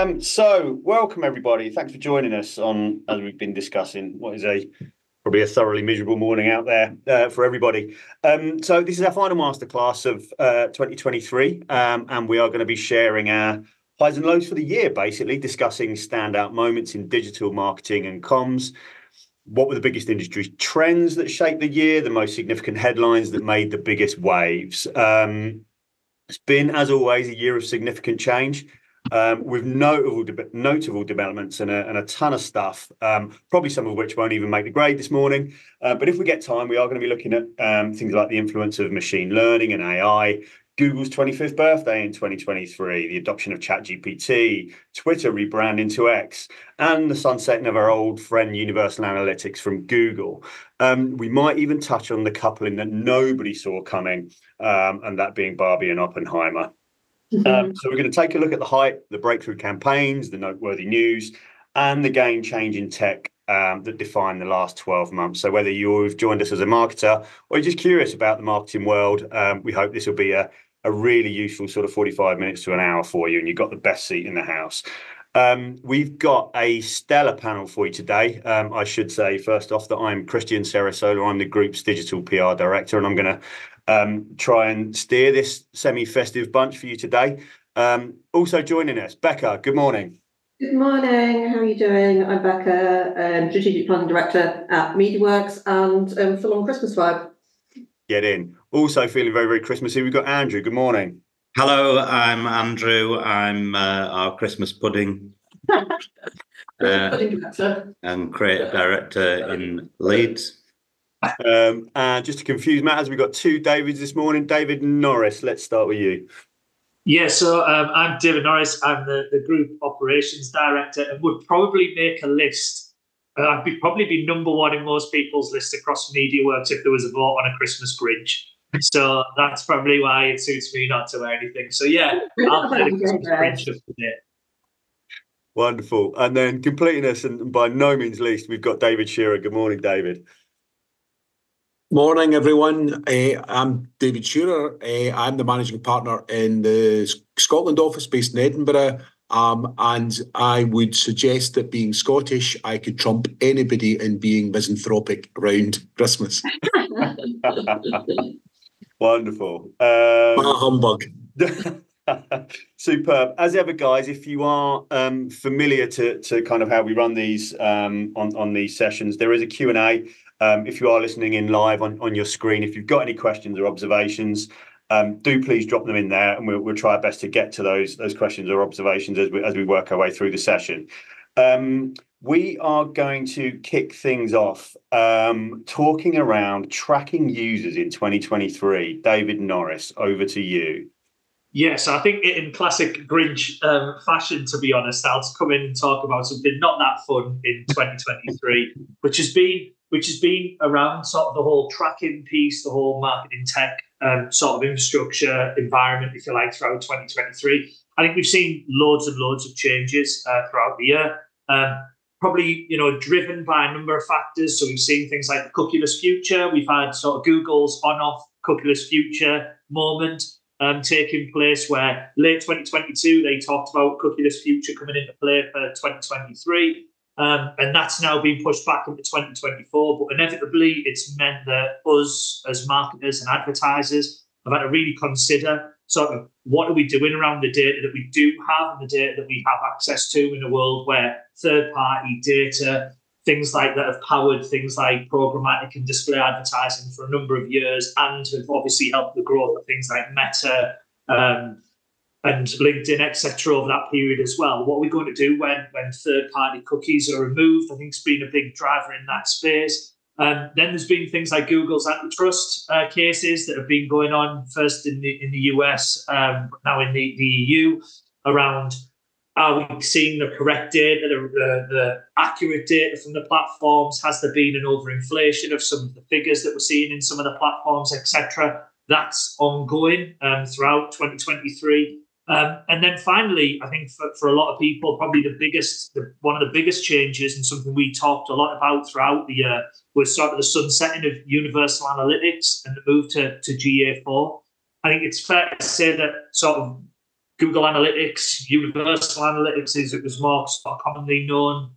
um, so, welcome everybody. Thanks for joining us on as we've been discussing what is a probably a thoroughly miserable morning out there uh, for everybody. Um, so, this is our final masterclass of uh, 2023, um, and we are going to be sharing our highs and lows for the year, basically discussing standout moments in digital marketing and comms. What were the biggest industry trends that shaped the year? The most significant headlines that made the biggest waves. Um, it's been, as always, a year of significant change. Um, with notable de- notable developments and a, and a ton of stuff, um, probably some of which won't even make the grade this morning. Uh, but if we get time, we are going to be looking at um, things like the influence of machine learning and AI, Google's 25th birthday in 2023, the adoption of ChatGPT, Twitter rebranding to X, and the sunsetting of our old friend Universal Analytics from Google. Um, we might even touch on the coupling that nobody saw coming, um, and that being Barbie and Oppenheimer. Mm-hmm. Um, so we're going to take a look at the hype, the breakthrough campaigns, the noteworthy news, and the game changing tech um, that define the last 12 months. So, whether you've joined us as a marketer or you're just curious about the marketing world, um, we hope this will be a, a really useful sort of 45 minutes to an hour for you, and you've got the best seat in the house. Um, we've got a stellar panel for you today. Um, I should say, first off, that I'm Christian Sarasola. I'm the group's digital PR director, and I'm going to um, try and steer this semi festive bunch for you today. Um, also joining us, Becca, good morning. Good morning. How are you doing? I'm Becca, um, strategic planning director at MediaWorks, and um, full on Christmas vibe. Get in. Also feeling very, very Christmassy. We've got Andrew. Good morning. Hello, I'm Andrew. I'm uh, our Christmas pudding. uh, and creative director in Leeds. Um, and just to confuse matters, we've got two Davids this morning. David Norris, let's start with you. Yeah, so um, I'm David Norris. I'm the, the group operations director and would probably make a list. Uh, I'd be, probably be number one in most people's list across MediaWorks if there was a vote on a Christmas bridge. So that's probably why it suits me not to wear anything. So yeah, I'll play the Christmas of today. Wonderful. And then completing us, and by no means least, we've got David Shearer. Good morning, David. Morning, everyone. Uh, I'm David Shearer. Uh, I'm the managing partner in the Scotland office based in Edinburgh. Um, and I would suggest that being Scottish, I could trump anybody in being misanthropic around Christmas. Wonderful. Um, humbug. Superb. As ever, guys, if you are um, familiar to, to kind of how we run these um, on, on these sessions, there is a Q&A. Um, if you are listening in live on, your screen, if you've got any questions or observations, um, do please drop them in there and we'll, try our best to get to those, those questions or observations as we, as we work our way through the session. Um, we are going to kick things off talking around tracking users in 2023. David Norris, over to you. Yes, I think in classic Grinch fashion, to be honest, I'll come in and talk about something not that fun in 2023, which has been which has been around sort of the whole tracking piece, the whole marketing tech um, sort of infrastructure environment, if you like, throughout 2023. I think we've seen loads and loads of changes uh, throughout the year. Um, probably you know driven by a number of factors. So we've seen things like the cookieless future. We've had sort of Google's on-off cookieless future moment um, taking place, where late 2022 they talked about cookieless future coming into play for 2023. Um, and that's now been pushed back into 2024. But inevitably, it's meant that us as marketers and advertisers have had to really consider sort of what are we doing around the data that we do have and the data that we have access to in a world where third party data, things like that have powered things like programmatic and display advertising for a number of years and have obviously helped the growth of things like Meta um, and LinkedIn, etc., over that period as well. What are we going to do when, when third party cookies are removed? I think it's been a big driver in that space. Um, then there's been things like Google's antitrust uh, cases that have been going on first in the in the US, um, now in the, the EU, around are we seeing the correct data, the, the, the, accurate data from the platforms? Has there been an overinflation of some of the figures that we're seeing in some of the platforms, etc.? That's ongoing um, throughout 2023. Um, and then finally, I think for, for a lot of people, probably the biggest, the, one of the biggest changes and something we talked a lot about throughout the year was sort of the sunsetting of Universal Analytics and the move to, to GA4. I think it's fair to say that sort of Google Analytics, Universal Analytics, as it was more sort of commonly known,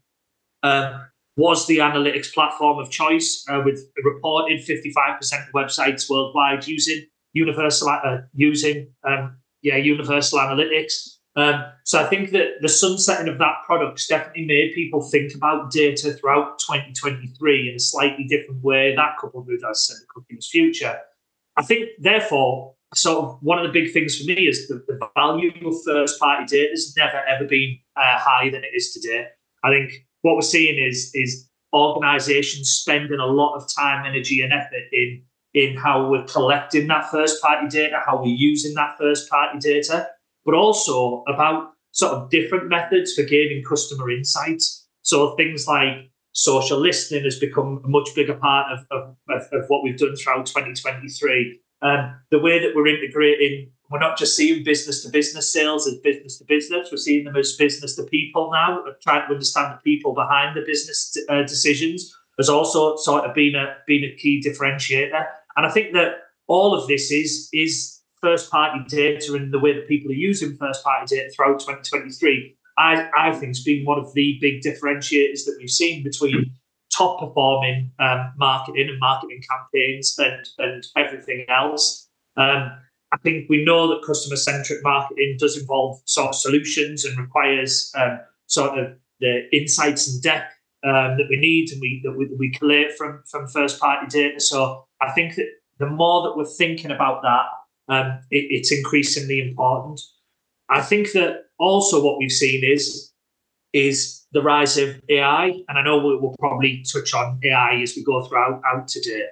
um, was the analytics platform of choice, uh, with reported 55% of websites worldwide using Universal uh, using um, yeah Universal Analytics. Um, so I think that the sunsetting of that product's definitely made people think about data throughout 2023 in a slightly different way. That coupled with, as I said, the cookies future. I think, therefore, sort of one of the big things for me is the, the value of first party data has never ever been uh, higher than it is today. I think what we're seeing is is organizations spending a lot of time, energy, and effort in in how we're collecting that first party data, how we're using that first party data, but also about sort of different methods for gaining customer insights. So things like social listening has become a much bigger part of, of, of what we've done throughout 2023. Um, the way that we're integrating, we're not just seeing business to business sales as business to business, we're seeing them as business to people now, trying to understand the people behind the business uh, decisions has also sort of been a been a key differentiator. And I think that all of this is is first party data and the way that people are using first party data throughout 2023. I, I think has been one of the big differentiators that we've seen between top performing um, marketing and marketing campaigns and, and everything else. Um, I think we know that customer centric marketing does involve sort of solutions and requires um, sort of the insights and depth um, that we need and we that we, we collate from from first party data. So I think that the more that we're thinking about that, um, it, it's increasingly important. I think that also what we've seen is is the rise of AI, and I know we will probably touch on AI as we go throughout out today.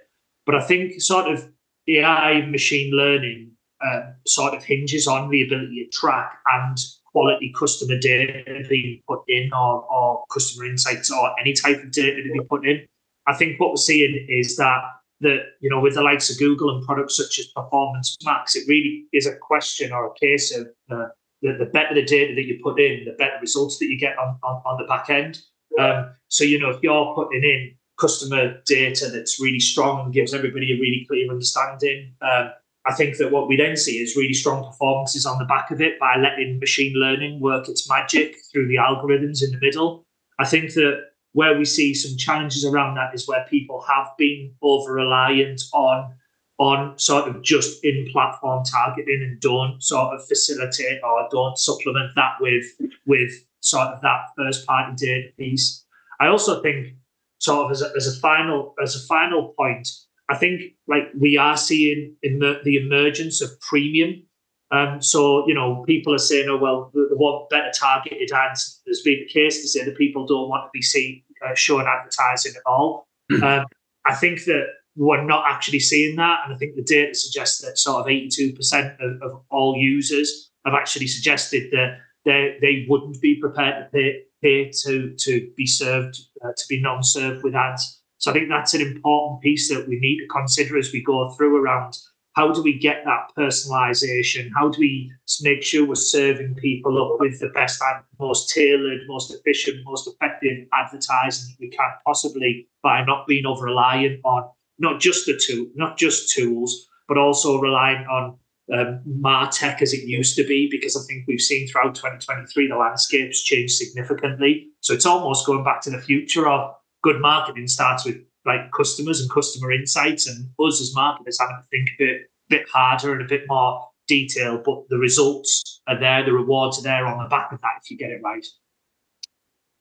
But I think sort of AI machine learning uh, sort of hinges on the ability to track and quality customer data being put in or, or customer insights or any type of data to be put in. I think what we're seeing is that that you know with the likes of Google and products such as Performance Max, it really is a question or a case of uh, the, the better the data that you put in, the better results that you get on, on, on the back end. Um, so you know if you're putting in customer data that's really strong and gives everybody a really clear understanding. Um, I think that what we then see is really strong performances on the back of it by letting machine learning work its magic through the algorithms in the middle. I think that where we see some challenges around that is where people have been over reliant on on sort of just in platform targeting and don't sort of facilitate or don't supplement that with with sort of that first party data piece. I also think sort of as a, as a final as a final point, I think like we are seeing in the, the emergence of premium. Um, so you know, people are saying, "Oh well, they want better targeted ads." There's been a case to say that people don't want to be seen uh, showing advertising at all. Hmm. um, I think that we're not actually seeing that, and I think the data suggests that sort of 82% of, of all users have actually suggested that they they wouldn't be prepared to pay, pay to to be served uh, to be non-served with ads. So I think that's an important piece that we need to consider as we go through around how do we get that personalization? How do we make sure we're serving people up with the best, and most tailored, most efficient, most effective advertising that we can possibly by not being over reliant on not just the tool, not just tools, but also relying on um, Martech as it used to be, because I think we've seen throughout 2023 the landscape's changed significantly. So it's almost going back to the future of good marketing starts with like customers and customer insights, and us as marketers having to think a bit bit harder and a bit more detail, But the results are there, the rewards are there on the back of that if you get it right.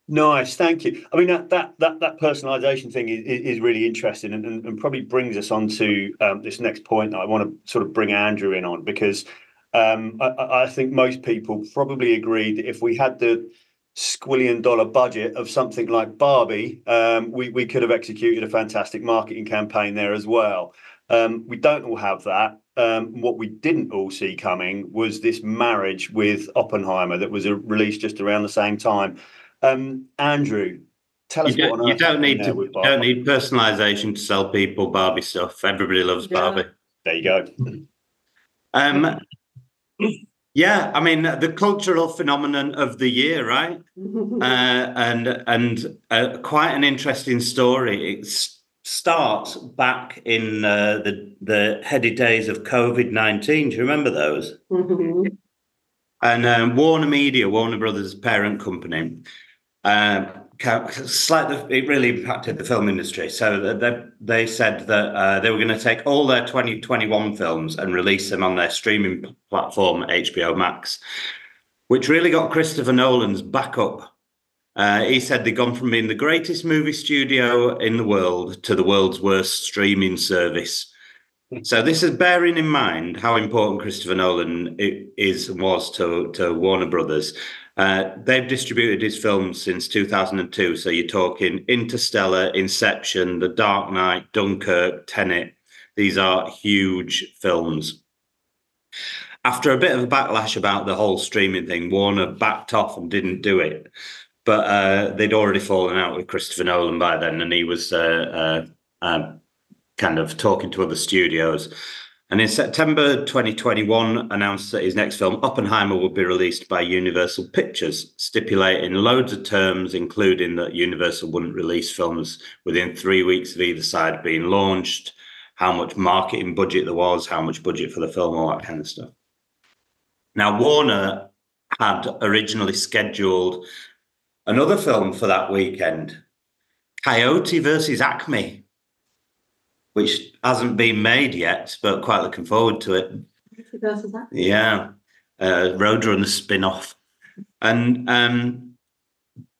Nice, thank you. I mean that that that, that personalisation thing is, is really interesting, and, and, and probably brings us on to um, this next point that I want to sort of bring Andrew in on because um, I, I, think most people probably agree that if we had the squillion dollar budget of something like Barbie, um, we, we could have executed a fantastic marketing campaign there as well. Um, we don't all have that. Um, what we didn't all see coming was this marriage with Oppenheimer that was released just around the same time. Um, Andrew, tell us you don't, you don't need to don't need personalization to sell people Barbie stuff. Everybody loves yeah. Barbie. There you go. Um, yeah, I mean the cultural phenomenon of the year, right? uh, and and uh, quite an interesting story. It starts back in uh, the the heady days of COVID nineteen. Do you remember those? Mm-hmm. And um, Warner Media, Warner Brothers' parent company, uh, slightly it really impacted the film industry. So they they said that uh, they were going to take all their 2021 films and release them on their streaming platform HBO Max, which really got Christopher Nolan's back up. Uh, he said they'd gone from being the greatest movie studio in the world to the world's worst streaming service. So this is bearing in mind how important Christopher Nolan is and was to, to Warner Brothers. Uh, they've distributed his films since 2002. So you're talking Interstellar, Inception, The Dark Knight, Dunkirk, Tenet. These are huge films. After a bit of a backlash about the whole streaming thing, Warner backed off and didn't do it. But uh, they'd already fallen out with Christopher Nolan by then, and he was uh, uh, uh kind of talking to other studios. And in September 2021, announced that his next film, Oppenheimer, would be released by Universal Pictures, stipulating loads of terms, including that Universal wouldn't release films within three weeks of either side being launched, how much marketing budget there was, how much budget for the film, all that kind of stuff. Now, Warner had originally scheduled another film for that weekend Coyote versus Acme which hasn't been made yet, but quite looking forward to it. Yeah, uh, Roadrunner spin off. And um,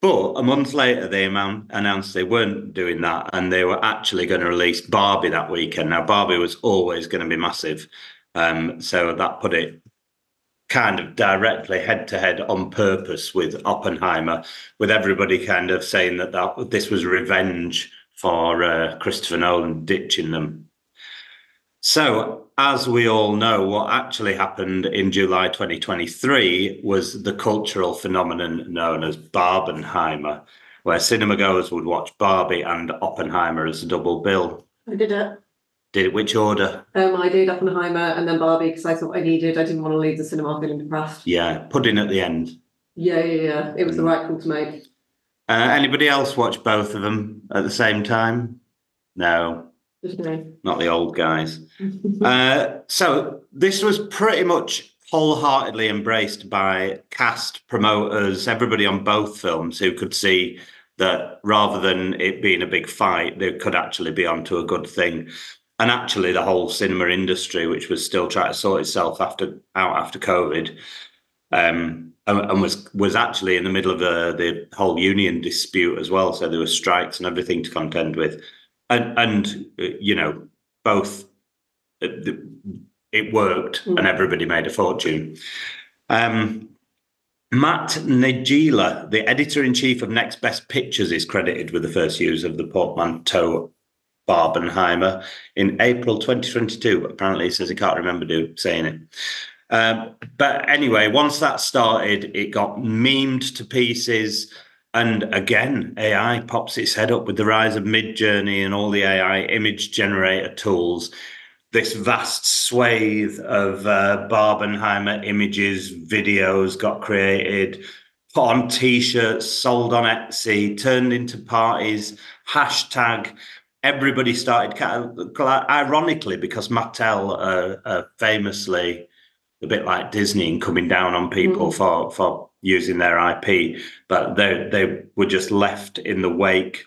but a month later, they announced they weren't doing that, and they were actually going to release Barbie that weekend. Now, Barbie was always going to be massive, um, so that put it kind of directly head to head on purpose with Oppenheimer, with everybody kind of saying that that this was revenge for uh, Christopher Nolan ditching them. So, as we all know, what actually happened in July 2023 was the cultural phenomenon known as Barbenheimer, where cinema goers would watch Barbie and Oppenheimer as a double bill. I did it. Did it which order? Um, I did Oppenheimer and then Barbie because I thought I needed. I didn't want to leave the cinema feeling depressed. Yeah, pudding at the end. Yeah, yeah, yeah. It was the right call to make. Uh, anybody else watch both of them at the same time? No, not the old guys. uh, so this was pretty much wholeheartedly embraced by cast, promoters, everybody on both films who could see that rather than it being a big fight, they could actually be onto a good thing. And actually, the whole cinema industry, which was still trying to sort itself after out after COVID, um, and was was actually in the middle of the, the whole union dispute as well. So there were strikes and everything to contend with, and and you know both uh, it worked mm. and everybody made a fortune. Um, Matt Neglia, the editor in chief of Next Best Pictures, is credited with the first use of the portmanteau Barbenheimer in April 2022. Apparently, he says he can't remember saying it. Um, but anyway, once that started, it got memed to pieces. And again, AI pops its head up with the rise of Midjourney and all the AI image generator tools. This vast swathe of uh, Barbenheimer images, videos got created, put on t-shirts, sold on Etsy, turned into parties, hashtag. Everybody started, ironically, because Mattel uh, uh, famously a bit like Disney and coming down on people mm. for for using their IP, but they they were just left in the wake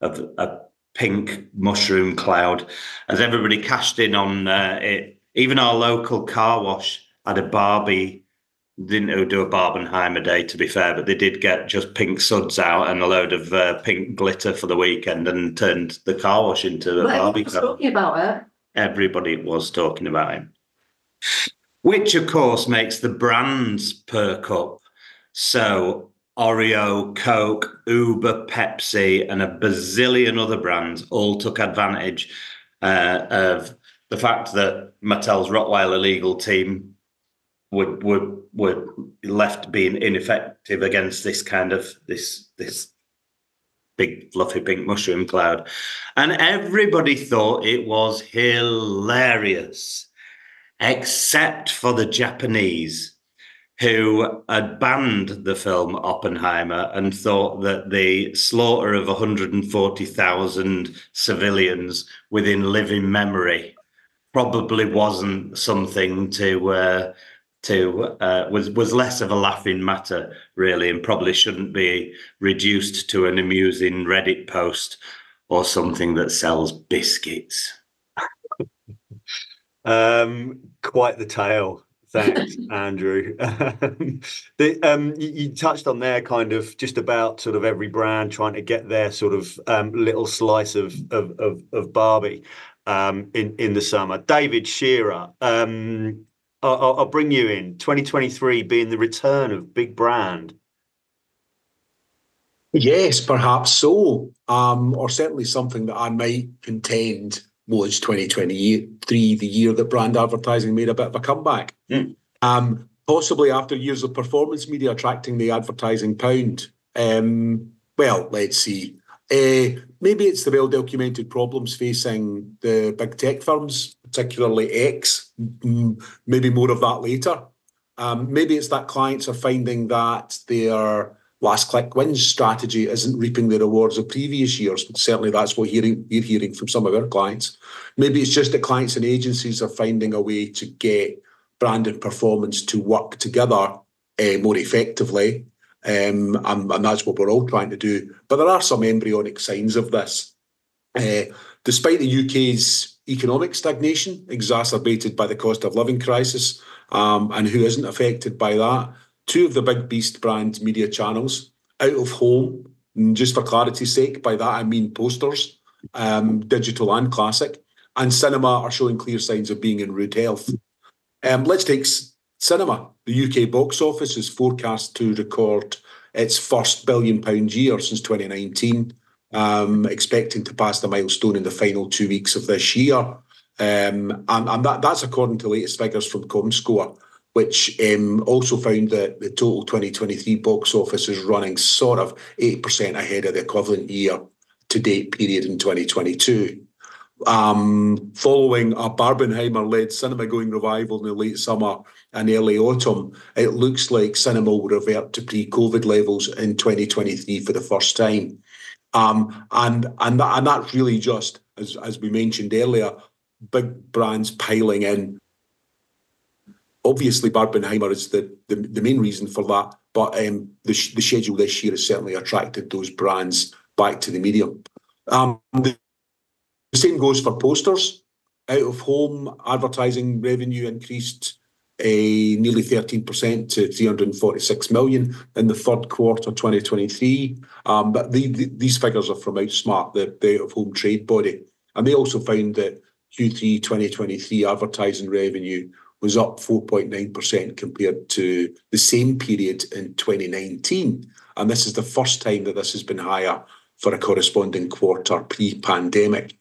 of a pink mushroom cloud as everybody cashed in on uh, it. Even our local car wash had a Barbie. Didn't do a Barbenheimer day, to be fair, but they did get just pink suds out and a load of uh, pink glitter for the weekend and turned the car wash into a well, Barbie. Talking about it. Everybody was talking about it which of course makes the brands perk up. So Oreo, Coke, Uber, Pepsi, and a bazillion other brands all took advantage uh, of the fact that Mattel's Rottweiler legal team would would were left being ineffective against this kind of this this big fluffy pink mushroom cloud, and everybody thought it was hilarious except for the Japanese who had banned the film Oppenheimer and thought that the slaughter of 140,000 civilians within living memory probably wasn't something to uh, to uh, was was less of a laughing matter really, and probably shouldn't be reduced to an amusing Reddit post or something that sells biscuits. um, quite the tale. Thanks, Andrew. the, um, you, you, touched on there kind of just about sort of every brand trying to get their sort of um, little slice of of, of, of Barbie um, in in the summer. David Shearer, um, I'll, I'll bring you in. 2023 being the return of big brand. Yes, perhaps so, um, or certainly something that I might contend was 2023, the year that brand advertising made a bit of a comeback. Mm. Um, possibly after years of performance media attracting the advertising pound. Um, well, let's see. Uh, maybe it's the well documented problems facing the big tech firms, particularly X. Maybe more of that later. Um, maybe it's that clients are finding that their last click wins strategy isn't reaping the rewards of previous years. Certainly that's what hearing, we're hearing from some of our clients. Maybe it's just that clients and agencies are finding a way to get brand and performance to work together uh, more effectively. Um, and, and, that's what we're all trying to do. But there are some embryonic signs of this. Uh, despite the UK's economic stagnation, exacerbated by the cost of living crisis, um, and who isn't affected by that, two of the big beast brand media channels out of home, just for clarity's sake, by that I mean posters, um, digital and classic, and cinema are showing clear signs of being in rude health. Um, let's take cinema. The UK box office is forecast to record its first billion pound year since 2019, um, expecting to pass the milestone in the final two weeks of this year. Um, and, and that, that's according to latest figures from ComScore which um, also found that the total 2023 box office is running sort of 8% ahead of the equivalent year to date period in 2022. Um, following a Barbenheimer led cinema going revival in the late summer and early autumn, it looks like cinema will revert to pre COVID levels in 2023 for the first time. Um, and, and, and that's really just, as, as we mentioned earlier, big brands piling in obviously Barbenheimer is the, the, the main reason for that, but um, the, the schedule this year has certainly attracted those brands back to the medium. Um, the, the same goes for posters. Out of home advertising revenue increased uh, nearly 13% to 346 million in the third quarter 2023. Um, but the, the, these figures are from Outsmart, the, the out of home trade body. And they also found that Q3 2023 advertising revenue was up 4.9% compared to the same period in 2019. And this is the first time that this has been higher for a corresponding quarter pre pandemic.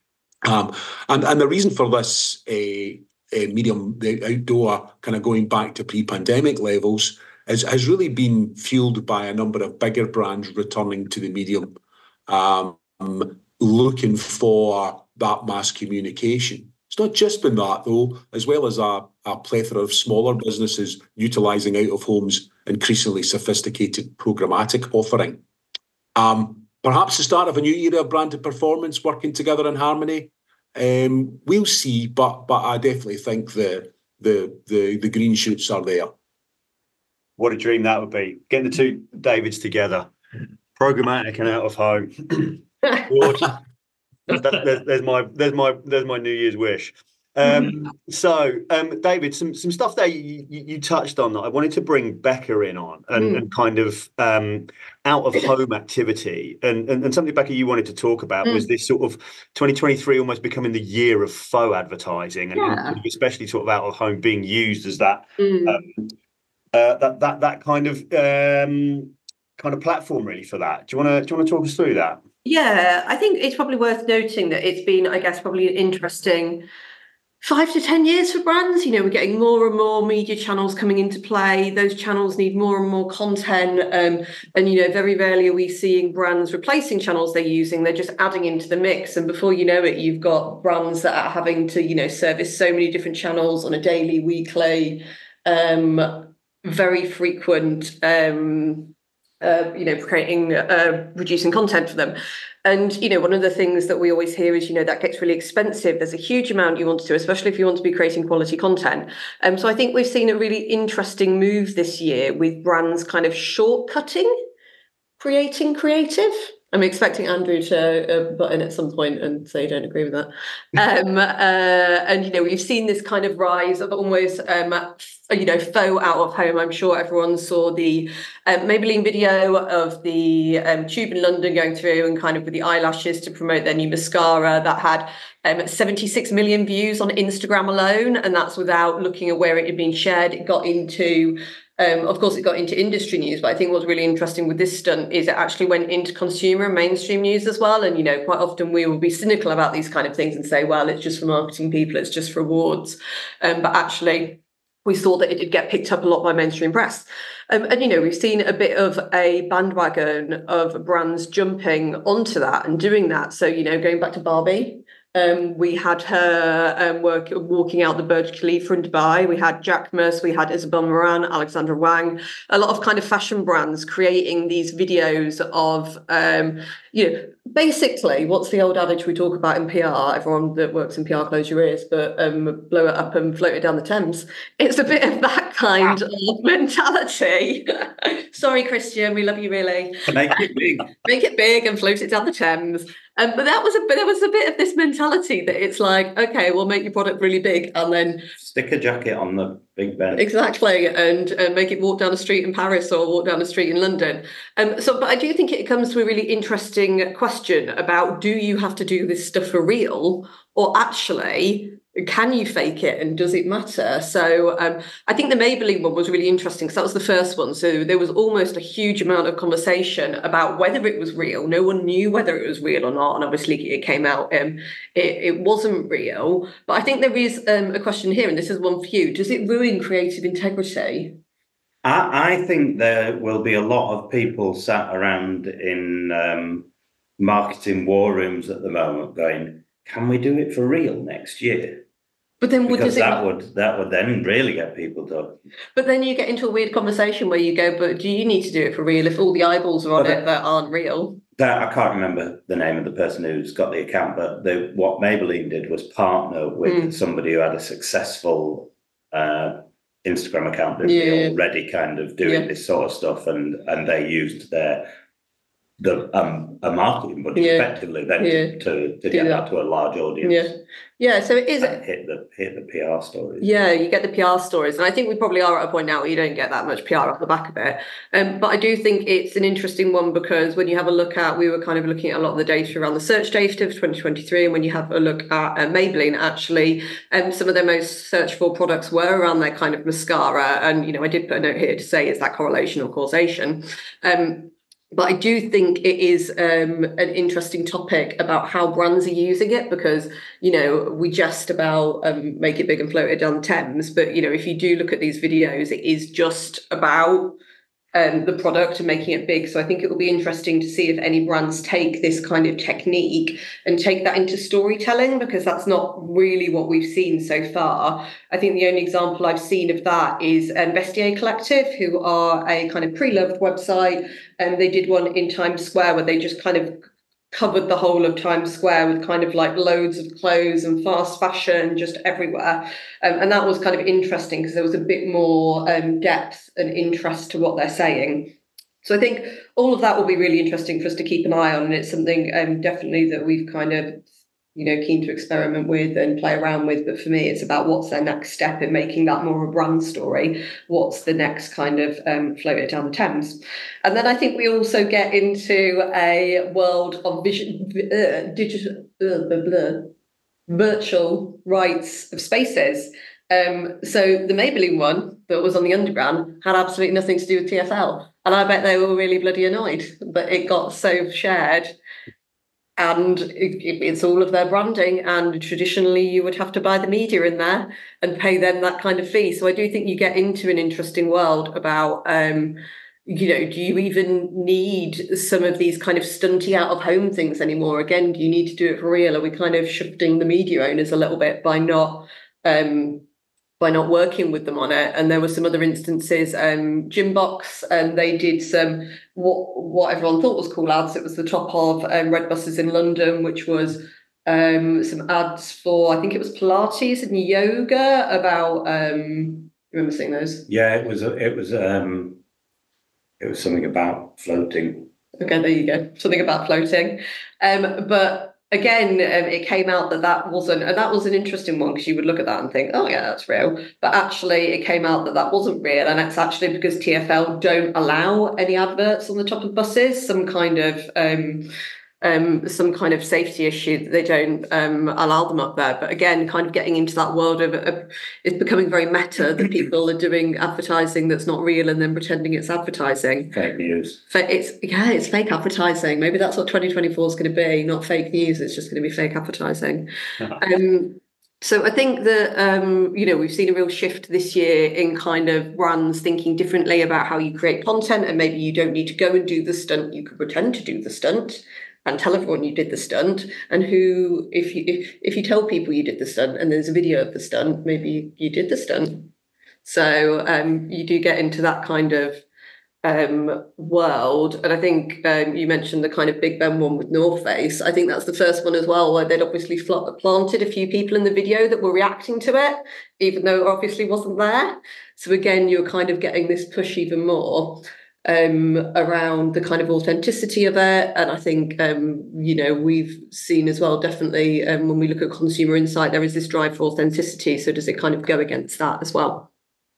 Um, and, and the reason for this uh, uh, medium, the outdoor kind of going back to pre pandemic levels, is, has really been fueled by a number of bigger brands returning to the medium, um, looking for that mass communication. It's not just been that, though, as well as a, a plethora of smaller businesses utilising out of homes increasingly sophisticated programmatic offering. Um, perhaps the start of a new era of branded performance working together in harmony. Um, we'll see, but but I definitely think the the the the green shoots are there. What a dream that would be! Getting the two Davids together, programmatic and out of home. that, there's my there's my there's my New Year's wish. Um, so, um, David, some some stuff there you, you, you, touched on that I wanted to bring Becca in on and, mm. and kind of um, out of home activity and, and, and something Becca you wanted to talk about mm. was this sort of 2023 almost becoming the year of faux advertising and, yeah. especially sort of out of home being used as that mm. Um, uh, that that that kind of um, kind of platform really for that. Do you want to do you want to talk us through that? Yeah, I think it's probably worth noting that it's been, I guess, probably an interesting five to 10 years for brands. You know, we're getting more and more media channels coming into play. Those channels need more and more content. Um, and, you know, very rarely are we seeing brands replacing channels they're using. They're just adding into the mix. And before you know it, you've got brands that are having to, you know, service so many different channels on a daily, weekly, um, very frequent um, uh, you know, creating, uh, producing content for them. And, you know, one of the things that we always hear is, you know, that gets really expensive. There's a huge amount you want to do, especially if you want to be creating quality content. Um, so I think we've seen a really interesting move this year with brands kind of shortcutting creating creative. I'm expecting Andrew to uh, butt in at some point and say don't agree with that. Um, uh, and you know, we've seen this kind of rise of almost, um, you know, faux out of home. I'm sure everyone saw the um, Maybelline video of the um, tube in London going through and kind of with the eyelashes to promote their new mascara that had um, 76 million views on Instagram alone, and that's without looking at where it had been shared. It got into um, of course, it got into industry news, but I think what's really interesting with this stunt is it actually went into consumer and mainstream news as well. And, you know, quite often we will be cynical about these kind of things and say, well, it's just for marketing people, it's just for awards. Um, but actually, we saw that it did get picked up a lot by mainstream press. Um, and, you know, we've seen a bit of a bandwagon of brands jumping onto that and doing that. So, you know, going back to Barbie, um, we had her um, work, walking out the Burj Khalifa in Dubai. We had Jacquemus, we had Isabel Marant, Alexander Wang, a lot of kind of fashion brands creating these videos of, um, you know, basically what's the old adage we talk about in PR? Everyone that works in PR close your ears, but um, blow it up and float it down the Thames. It's a bit of that kind of mentality. Sorry, Christian, we love you really. Make it big. Make it big and float it down the Thames. Um, but that was a bit. There was a bit of this mentality that it's like, okay, we'll make your product really big, and then stick a jacket on the Big Ben. Exactly, and uh, make it walk down the street in Paris or walk down the street in London. Um, so, but I do think it comes to a really interesting question about: Do you have to do this stuff for real, or actually can you fake it and does it matter? So um, I think the Maybelline one was really interesting because that was the first one. So there was almost a huge amount of conversation about whether it was real. No one knew whether it was real or not, and obviously it came out um, it, it wasn't real. But I think there is um, a question here, and this is one for you: Does it ruin creative integrity? I, I think there will be a lot of people sat around in um, marketing war rooms at the moment going can we do it for real next year? But then, would, because that would that would then really get people talking. But then you get into a weird conversation where you go, "But do you need to do it for real if all the eyeballs are on it that aren't real?" That I can't remember the name of the person who's got the account, but the, what Maybelline did was partner with mm. somebody who had a successful uh, Instagram account that yeah. already kind of doing yeah. this sort of stuff, and and they used their the um, a marketing budget yeah. effectively then yeah. to, to get that. that. to a large audience. Yeah, yeah. So it is hit the hit the PR stories. Yeah, you get the PR stories, and I think we probably are at a point now where you don't get that much PR off the back of it. Um, but I do think it's an interesting one because when you have a look at, we were kind of looking at a lot of the data around the search data of 2023, and when you have a look at uh, Maybelline, actually, um, some of their most searched for products were around their kind of mascara, and you know, I did put a note here to say is that correlation or causation. Um, but I do think it is um, an interesting topic about how brands are using it because you know we just about um, make it big and float it down Thames, but you know if you do look at these videos, it is just about um, the product and making it big. So I think it will be interesting to see if any brands take this kind of technique and take that into storytelling because that's not really what we've seen so far. I think the only example I've seen of that is um, Collective, who are a kind of pre-loved website, and they did one in Times Square where they just kind of covered the whole of Times Square with kind of like loads of clothes and fast fashion just everywhere. Um, and that was kind of interesting because there was a bit more um, depth and interest to what they're saying. So I think all of that will be really interesting for us to keep an eye on. And it's something um, definitely that we've kind of you know keen to experiment with and play around with but for me it's about what's their next step in making that more a brand story. What's the next kind of um, float it down the thames? And then i think we also get into a world of vision uh, digital uh, blah, blah, virtual rights of spaces. Um, so the maybelline one that was on the underground had absolutely nothing to do with tfl and i bet they were really bloody annoyed but it got so shared and it's all of their branding and traditionally you would have to buy the media in there and pay them that kind of fee. So i do think you get into an interesting world about um, you know do you even need some of these kind of stunty out of home things anymore? Again do you need to do it for real? Are we kind of shifting the media owners a little bit by not um, by not working with them on it. And there were some other instances. Um, Gymbox, and um, they did some what what everyone thought was cool ads. It was the top of um, red buses in London, which was um, some ads for I think it was Pilates and yoga about. Um, remember seeing those? Yeah, it was. It was. Um, it was something about floating. Okay, there you go. Something about floating. Um, but again, um, it came out that that wasn't, and that was an interesting one because you would look at that and think, oh yeah, that's real. But actually, it came out that that wasn't real, and it's actually because TFL don't allow any adverts on the top of buses. Some kind of um, um, some kind of safety issue that they don't um, allow them up there. But again, kind of getting into that world of, of it's becoming very meta that people are doing advertising that's not real and then pretending it's advertising. Fake news. It's yeah, it's fake advertising. Maybe that's what 2024 is going to be, not fake news. It's just going to be fake advertising. um, so I think that um, you know we've seen a real shift this year in kind of brands thinking differently about how you create content, and maybe you don't need to go and do the stunt. You could pretend to do the stunt, and tell everyone you did the stunt and who if you if, if you tell people you did the stunt and there's a video of the stunt maybe you did the stunt. So um, you do get into that kind of um, world and i think um, you mentioned the kind of big ben one with north face. I think that's the first one as well where they'd obviously fl- planted a few people in the video that were reacting to it even though it obviously wasn't there. So again you're kind of getting this push even more um, around the kind of authenticity of it. And I think, um, you know, we've seen as well, definitely, um, when we look at consumer insight, there is this drive for authenticity. So does it kind of go against that as well?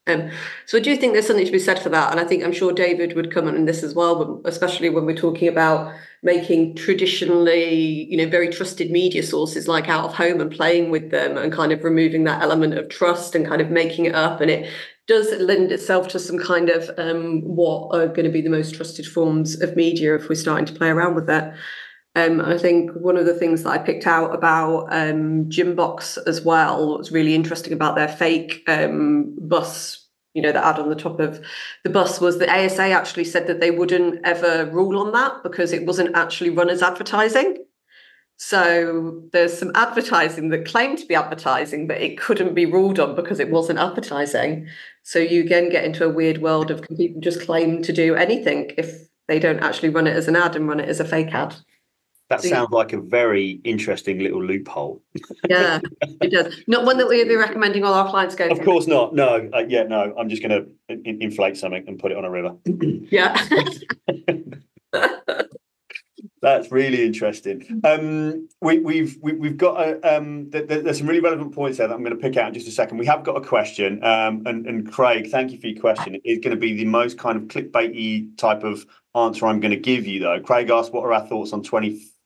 Um, so I do think there's something to be said for that. And I think I'm sure David would come on this as well, especially when we're talking about making traditionally, you know, very trusted media sources like out of home and playing with them and kind of removing that element of trust and kind of making it up. And it does lend itself to some kind of um, what are going to be the most trusted forms of media if we're starting to play around with that. Um, I think one of the things that I picked out about um, Gymbox as well, what's really interesting about their fake um, bus, you know, the ad on the top of the bus was that ASA actually said that they wouldn't ever rule on that because it wasn't actually run as advertising. So there's some advertising that claimed to be advertising, but it couldn't be ruled on because it wasn't advertising. So you again get into a weird world of people just claim to do anything if they don't actually run it as an ad and run it as a fake ad. That so, sounds like a very interesting little loophole. yeah, it does. Not one that we'd be recommending all our clients go. Of course not. No, uh, yeah, no. I'm just going to in- inflate something and put it on a river. yeah. That's really interesting. Um, we, we've we, have we have got a, um, th- th- there's some really relevant points there that I'm going to pick out in just a second. We have got a question, um, and, and Craig, thank you for your question. It's going to be the most kind of clickbaity type of answer I'm going to give you, though. Craig asked, "What are our thoughts on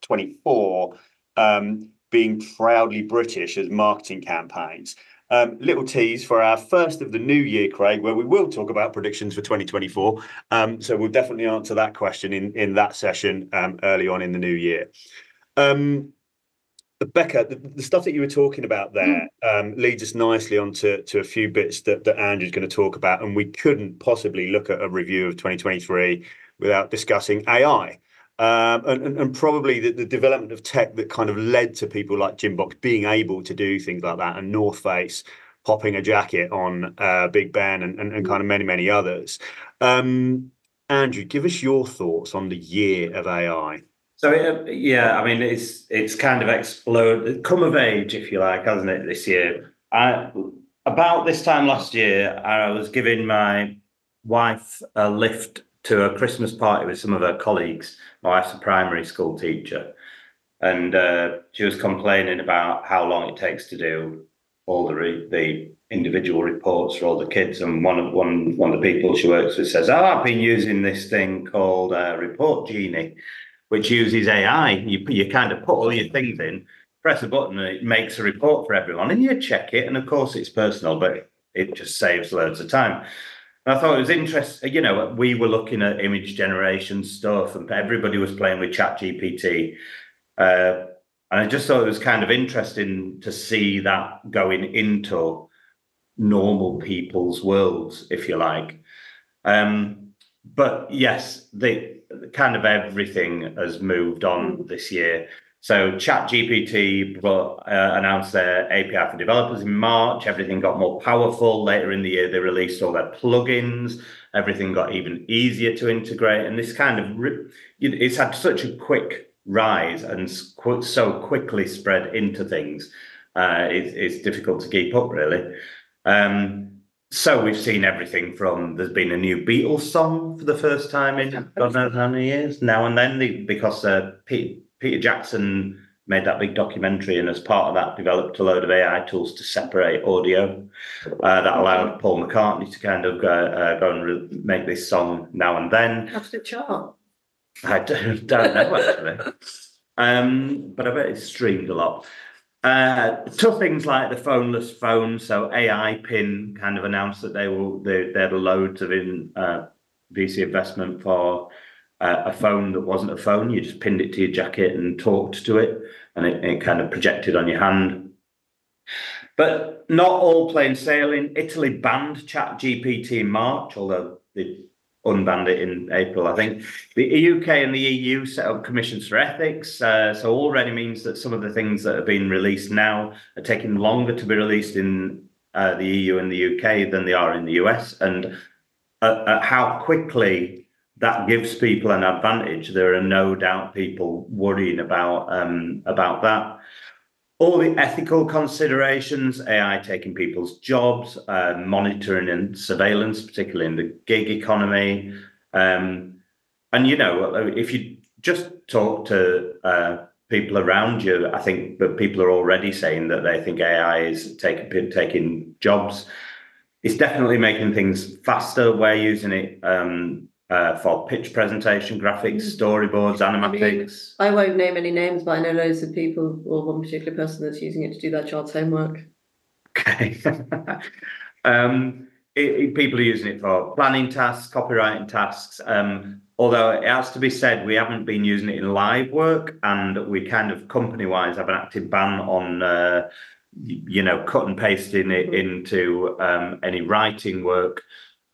2024 um, being proudly British as marketing campaigns?" Um, little tease for our first of the new year, Craig, where we will talk about predictions for 2024. Um, so we'll definitely answer that question in, in that session um, early on in the new year. Um, Becca, the, the, stuff that you were talking about there um, leads us nicely onto to a few bits that, that Andrew's going to talk about. And we couldn't possibly look at a review of 2023 without discussing AI. Um, and, and, probably the, the, development of tech that kind of led to people like Gymbox being able to do things like that, and North Face popping a jacket on uh, Big Ben, and, and, and, kind of many many others. Um, Andrew, give us your thoughts on the year of AI. So uh, yeah, I mean it's it's kind of exploded, come of age, if you like, hasn't it? This year, I, about this time last year, I was giving my wife a lift to a Christmas party with some of her colleagues. My wife's a primary school teacher, and uh, she was complaining about how long it takes to do all the re- the individual reports for all the kids. And one of one one of the people she works with says, "Oh, I've been using this thing called uh, Report Genie, which uses AI. You you kind of put all your things in." Press a button and it makes a report for everyone, and you check it. And of course, it's personal, but it just saves loads of time. I thought it was interesting. You know, we were looking at image generation stuff, and everybody was playing with Chat GPT. Uh, and I just thought it was kind of interesting to see that going into normal people's worlds, if you like. Um, but yes, the kind of everything has moved on this year. So ChatGPT uh, announced their API for developers in March. Everything got more powerful. Later in the year, they released all their plugins. Everything got even easier to integrate. And this kind of, it's had such a quick rise and so quickly spread into things. Uh, it, it's difficult to keep up, really. Um, so we've seen everything from there's been a new Beatles song for the first time in God knows how many years now and then the, because uh, Pete, Peter Jackson made that big documentary and as part of that developed a load of AI tools to separate audio uh, that allowed Paul McCartney to kind of go, uh, go and re- make this song now and then. How did it chart? I don't, don't know actually, um, but I bet it's streamed a lot. Uh, tough things like the phoneless phone. So AI Pin kind of announced that they will they, they had loads of in uh, VC investment for uh, a phone that wasn't a phone. You just pinned it to your jacket and talked to it, and it, it kind of projected on your hand. But not all plain sailing. Italy banned Chat GPT in March, although they unbanned it in April, I think. The UK and the EU set up commissions for ethics, uh, so already means that some of the things that are being released now are taking longer to be released in uh, the EU and the UK than they are in the US, and uh, how quickly that gives people an advantage. There are no doubt people worrying about um, about that all the ethical considerations, AI taking people's jobs, uh, monitoring and surveillance, particularly in the gig economy. Um, and, you know, if you just talk to uh, people around you, I think that people are already saying that they think AI is taking, taking jobs. It's definitely making things faster. We're using it um, uh, for pitch presentation, graphics, mm. storyboards, animatics. I, mean, I, won't name any names, but I know loads of people or one particular person that's using it to do their child's homework. Okay. um, it, it, people are using it for planning tasks, copywriting tasks. Um, although it has to be said, we haven't been using it in live work, and we kind of company-wise have an active ban on. Uh, you know, cut and pasting it mm-hmm. into um, any writing work,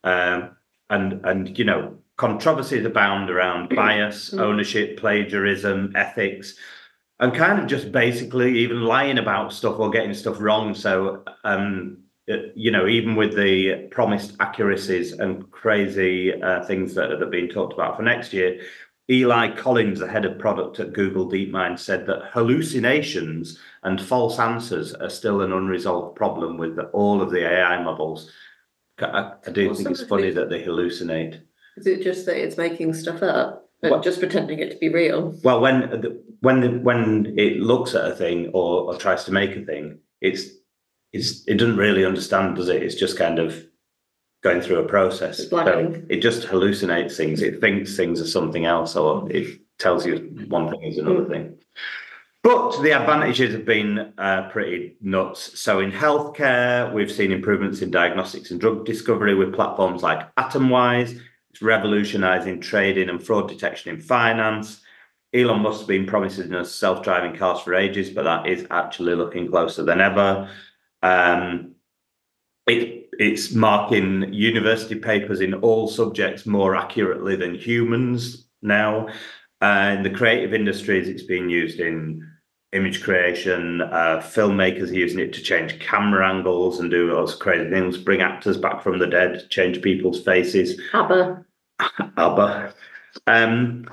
um, and and you know, controversies abound around bias, mm. ownership, plagiarism, ethics, and kind of just basically even lying about stuff or getting stuff wrong. So, um, you know, even with the promised accuracies and crazy uh, things that are being talked about for next year, Eli Collins, the head of product at Google DeepMind, said that hallucinations and false answers are still an unresolved problem with all of the AI models. I, I do think it's funny that they hallucinate. Is it just that it's making stuff up and well, just pretending it to be real? Well, when when when it looks at a thing or, or tries to make a thing, it's it's it doesn't really understand, does it? It's just kind of going through a process. So it just hallucinates things. It thinks things are something else, or it tells you one thing is another mm. thing. But the advantages have been uh, pretty nuts. So in healthcare, we've seen improvements in diagnostics and drug discovery with platforms like Atomwise. It's revolutionizing trading and fraud detection in finance. Elon Musk has been promising us self-driving cars for ages, but that is actually looking closer than ever. Um, it, it's marking university papers in all subjects more accurately than humans now. Uh, the creative industries, it's being used in image creation. Uh, filmmakers are using it to change camera angles and do all those crazy things, bring actors back from the dead, change people's faces. ABBA. ABBA. Um,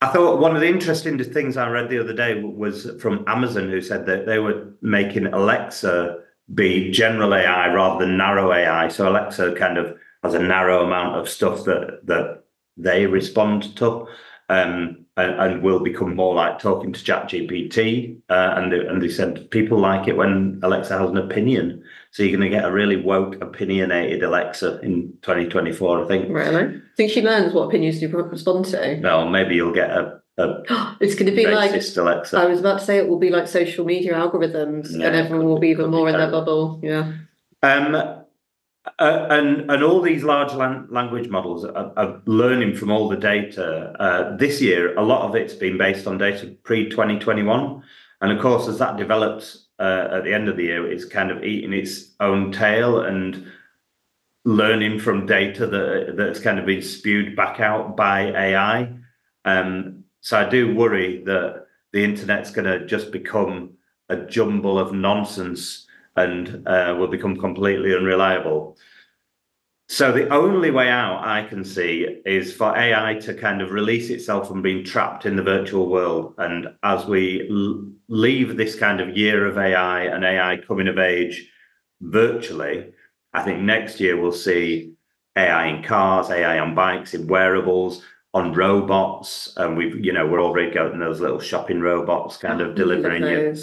I thought one of the interesting things I read the other day was from Amazon, who said that they were making Alexa be general AI rather than narrow AI. So Alexa kind of has a narrow amount of stuff that that they respond to. Um, and, and will become more like talking to Chat GPT. Uh, and, they, and they said people like it when Alexa has an opinion. So you're going to get a really woke, opinionated Alexa in 2024, I think. Really? I think she learns what opinions you respond to. No, maybe you'll get a. a it's going to be like Alexa. I was about to say it will be like social media algorithms, yeah, and everyone will be even more in their bubble. Yeah. Um, uh, and and all these large lan- language models are, are, learning from all the data. Uh, this year, a lot of it's been based on data pre 2021, and of course, as that develops uh, at the end of the year, it's kind of eating its own tail and learning from data that that's kind of been spewed back out by AI. Um, so I do worry that the internet's going to just become a jumble of nonsense and uh, will become completely unreliable. So the only way out I can see is for AI to kind of release itself from being trapped in the virtual world. And as we l- leave this kind of year of AI and AI coming of age virtually, I think next year we'll see AI in cars, AI on bikes, in wearables, on robots, and we've you know we're already getting those little shopping robots kind of delivering your,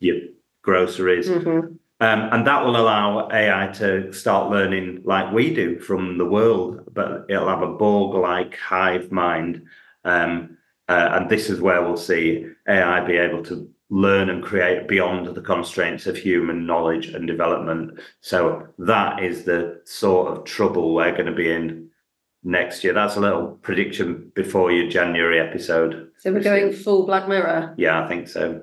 your groceries. Mm-hmm. Um, and that will allow AI to start learning like we do from the world, but it'll have a Borg-like hive mind. Um, uh, and this is where we'll see AI be able to learn and create beyond the constraints of human knowledge and development. So that is the sort of trouble we're going to be in next year. That's a little prediction before your January episode. So we're going full Black Mirror. Yeah, I think so.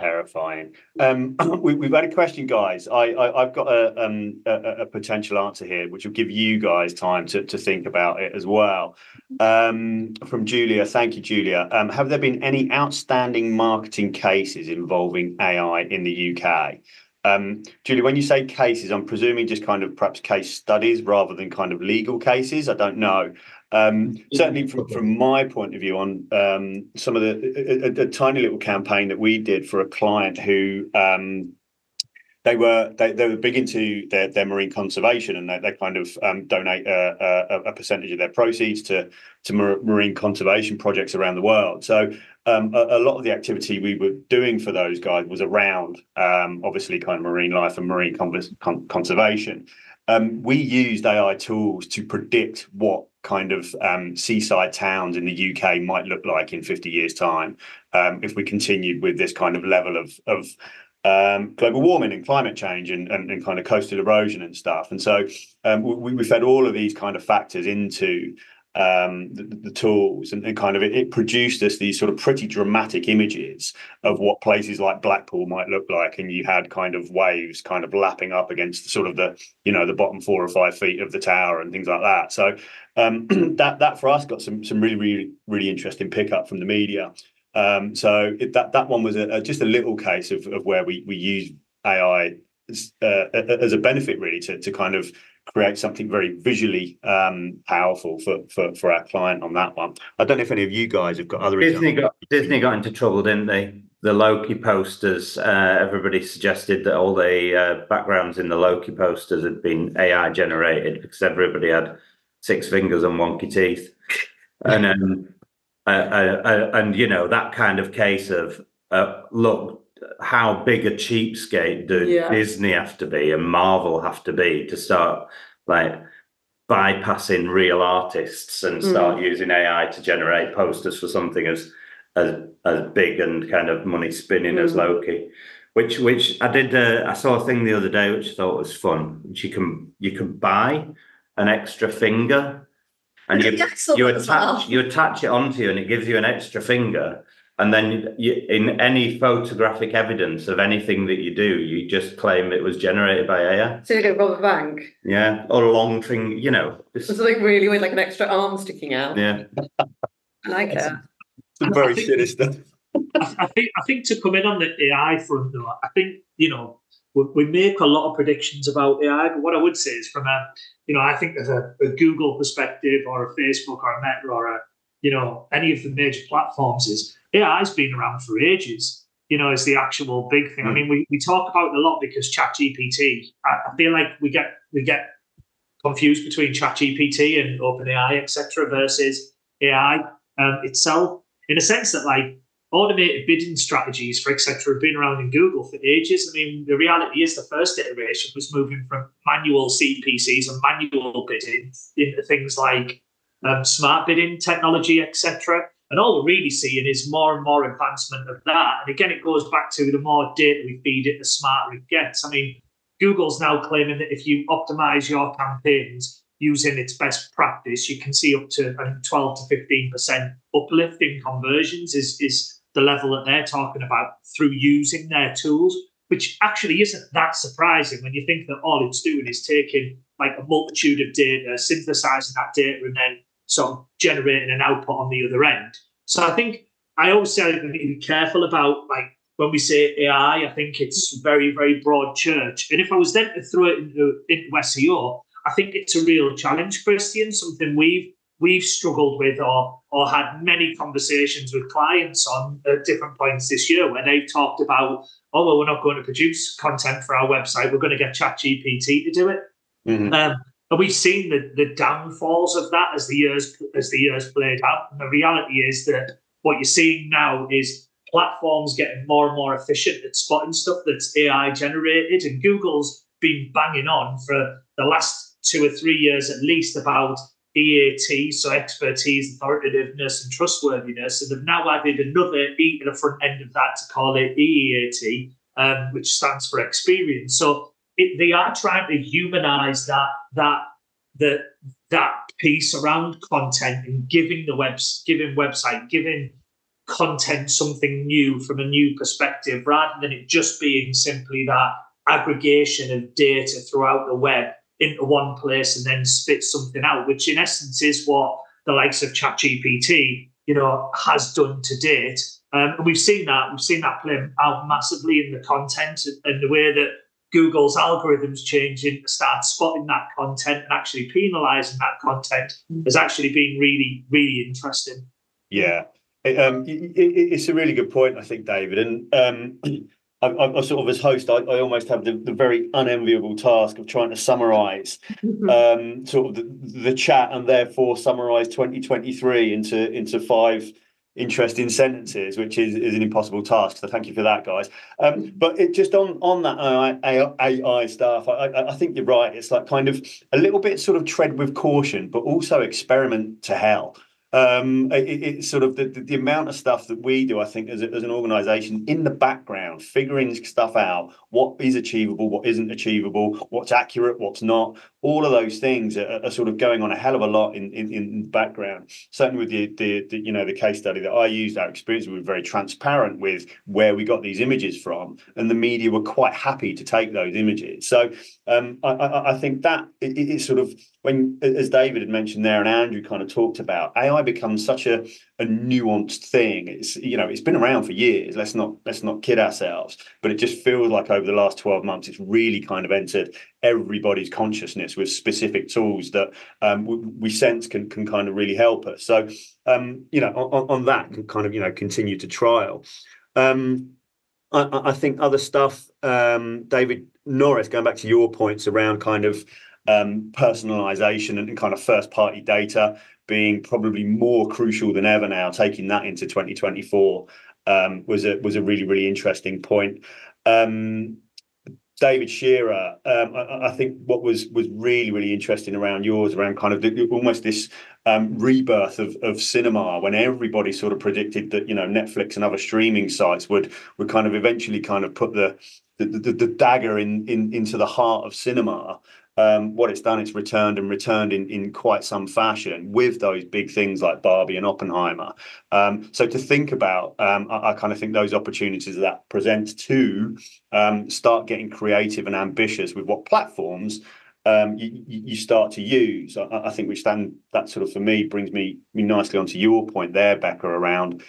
Terrifying. Um, we, have had a question, guys. I, have got a, um, a, a potential answer here, which will give you guys time to, to think about it as well. Um, from Julia, thank you, Julia. Um, have there been any outstanding marketing cases involving AI in the UK? Um, Julie, when you say cases, I'm presuming just kind of perhaps case studies rather than kind of legal cases. I don't know. Um, certainly, from, from my point of view, on um, some of the a, a, a, tiny little campaign that we did for a client who um, they were they, they were big into their, their marine conservation and they, they kind of um, donate a, a, a, percentage of their proceeds to to marine conservation projects around the world. So um, a, a, lot of the activity we were doing for those guys was around um, obviously kind of marine life and marine con- conservation. Um, we used AI tools to predict what kind of um, seaside towns in the UK might look like in 50 years' time um, if we continued with this kind of level of of um, global warming and climate change and, and, and, kind of coastal erosion and stuff. And so um, we, we fed all of these kind of factors into um, the, the, tools and, and kind of it, it, produced us these sort of pretty dramatic images of what places like Blackpool might look like. And you had kind of waves kind of lapping up against sort of the, you know, the bottom four or five feet of the tower and things like that. So um, that that for us got some some really, really, really interesting pickup from the media. Um, so it, that that one was a, a, just a little case of, of where we we use AI as, uh, as a benefit really to to kind of create something very visually um, powerful for, for for our client on that one. I don't know if any of you guys have got other Disney got Disney got into trouble, didn't they? The Loki posters. Uh, everybody suggested that all the uh, backgrounds in the Loki posters had been AI generated because everybody had six fingers and wonky teeth, and um, uh, uh, uh, and you know that kind of case of uh, look how big a cheapskate do yeah. Disney have to be and Marvel have to be to start like bypassing real artists and mm. start mm. using AI to generate posters for something as as as big and kind of money spinning mm. as Loki. Which which I did uh, I saw a thing the other day which I thought was fun. Which you can you can buy an extra finger and you you attach well. you attach it onto you and it gives you an extra finger and then you, in any photographic evidence of anything that you do, you just claim it was generated by AI. So you can rob a bank. Yeah, or a long thing, you know. Just... Something really weird, like an extra arm sticking out. Yeah, I like it. Some very sinister. I think I think to come in on the AI front though, I think you know we, we, make a lot of predictions about AI, but what I would say is from a you know I think there's a, a Google perspective or a Facebook or a Meta or a you know any of the major platforms is AI's been around for ages. You know, is the actual big thing. Mm. I hmm. mean, we, we talk about it a lot because ChatGPT. I, I feel like we get we get confused between ChatGPT and OpenAI, etc., versus AI um, itself. In a sense that like automated bidding strategies for etc. have been around in Google for ages. I mean, the reality is the first iteration was moving from manual CPCs and manual bidding into things like um, smart bidding technology, etc. And all we're really seeing is more and more advancement of that. And again, it goes back to the more data we feed it, the smarter it gets. I mean, Google's now claiming that if you optimize your campaigns using its best practice, you can see up to I think, 12 to 15% uplift in conversions is, is the level that they're talking about through using their tools, which actually isn't that surprising when you think that all it's doing is taking like a multitude of data, synthesizing that data, and then sort of generating an output on the other end. So I think I always say I need to be careful about like when we say AI, I think it's very, very broad church. And if I was then to throw it into, into SEO, I think it's a real challenge, Christian, something we've we've struggled with or or had many conversations with clients on at different points this year where they've talked about, oh well, we're not going to produce content for our website, we're going to get ChatGPT to do it. Mm-hmm. Um, and we've seen the, the downfalls of that as the years as the years played out. And the reality is that what you're seeing now is platforms getting more and more efficient at spotting stuff that's AI generated, and Google's been banging on for the last two or three years at least about EAT, so expertise, authoritativeness, and trustworthiness. And they've now added another E to the front end of that to call it EEAT, um, which stands for experience. So it, they are trying to humanize that that that that piece around content and giving the webs giving website giving content something new from a new perspective rather than it just being simply that aggregation of data throughout the web into one place and then spit something out, which in essence is what the likes of ChatGPT, you know, has done to date. Um, and we've seen that we've seen that play out massively in the content and the way that Google's algorithms changing to start spotting that content and actually penalizing that content has actually been really, really interesting. Yeah, it, um, it, it's a really good point, I think, David. And um, I, I, sort of, as host, I, I almost have the, the, very unenviable task of trying to summarise um, sort of the, the, chat and therefore summarise 2023 into into five interesting sentences, which is, is an impossible task. So thank you for that, guys. Um, but it just on on that AI, AI stuff, I, I, think you're right. It's like kind of a little bit sort of tread with caution, but also experiment to hell um, it, it's sort of the, the, the, amount of stuff that we do, I think, as, a, as an organization in the background, figuring stuff out, what is achievable, what isn't achievable, what's accurate, what's not, all of those things are, are sort of going on a hell of a lot in, in, in the background. Certainly with the, the, the, you know, the case study that I used, our experience, we were very transparent with where we got these images from, and the media were quite happy to take those images. So um, I, I, I, think that it, it's sort of when, as David had mentioned there, and Andrew kind of talked about, AI becomes such a, a nuanced thing. It's you know it's been around for years. Let's not let's not kid ourselves. But it just feels like over the last twelve months, it's really kind of entered everybody's consciousness with specific tools that um, we, we, sense can can kind of really help us. So um, you know on, on, that can kind of you know continue to trial. Um, I, I, think other stuff, um, David Norris, going back to your points around kind of um, personalization and kind of first party data being probably more crucial than ever now. Taking that into 2024 um, was a was a really really interesting point. Um, David Shearer, um, I, I, think what was was really really interesting around yours, around kind of the, almost this um, rebirth of, of cinema, when everybody sort of predicted that you know Netflix and other streaming sites would would kind of eventually kind of put the the, the, the dagger in, in into the heart of cinema what it's done, it's returned and returned in, quite some fashion with those big things like Barbie and Oppenheimer. Um, so to think about, um, I, kind of think those opportunities that present to um, start getting creative and ambitious with what platforms um, you, start to use. I, think which then that sort of for me brings me, nicely onto your point there, Becca, around um,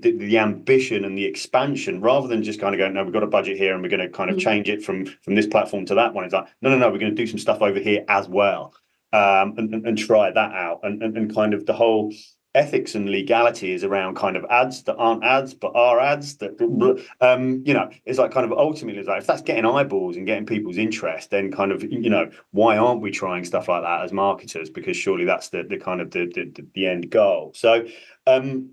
the, the, ambition and the expansion rather than just kind of going, no, we've got a budget here and we're going to kind of mm-hmm. change it from from this platform to that one. It's like, no, no, no, we're going to do some stuff over here as well um, and, and, and, try that out. And, and, and kind of the whole ethics and legality is around kind of ads that aren't ads but are ads that um you know it's like kind of ultimately it's like if that's getting eyeballs and getting people's interest then kind of you know why aren't we trying stuff like that as marketers because surely that's the the kind of the the, the end goal so um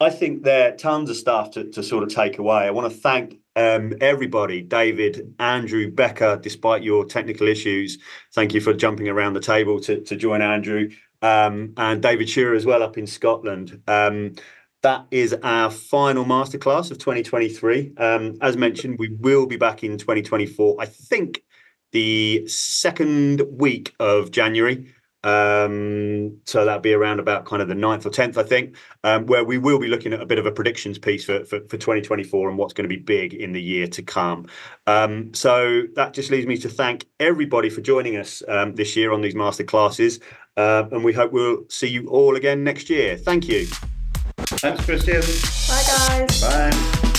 I think there are tons of stuff to, to sort of take away. I want to thank um, everybody, David, Andrew, Becca, despite your technical issues. Thank you for jumping around the table to, to join Andrew um, and David Shearer as well up in Scotland. Um, that is our final masterclass of 2023. Um, as mentioned, we will be back in 2024. I think the second week of January. Um, so that'll be around about kind of the 9th or 10th, I think, um, where we will be looking at a bit of a predictions piece for, for, for 2024 and what's going to be big in the year to come. Um, so that just leaves me to thank everybody for joining us um, this year on these master classes. Uh, and we hope we'll see you all again next year. Thank you. Thanks, Christian. Bye, guys. Bye.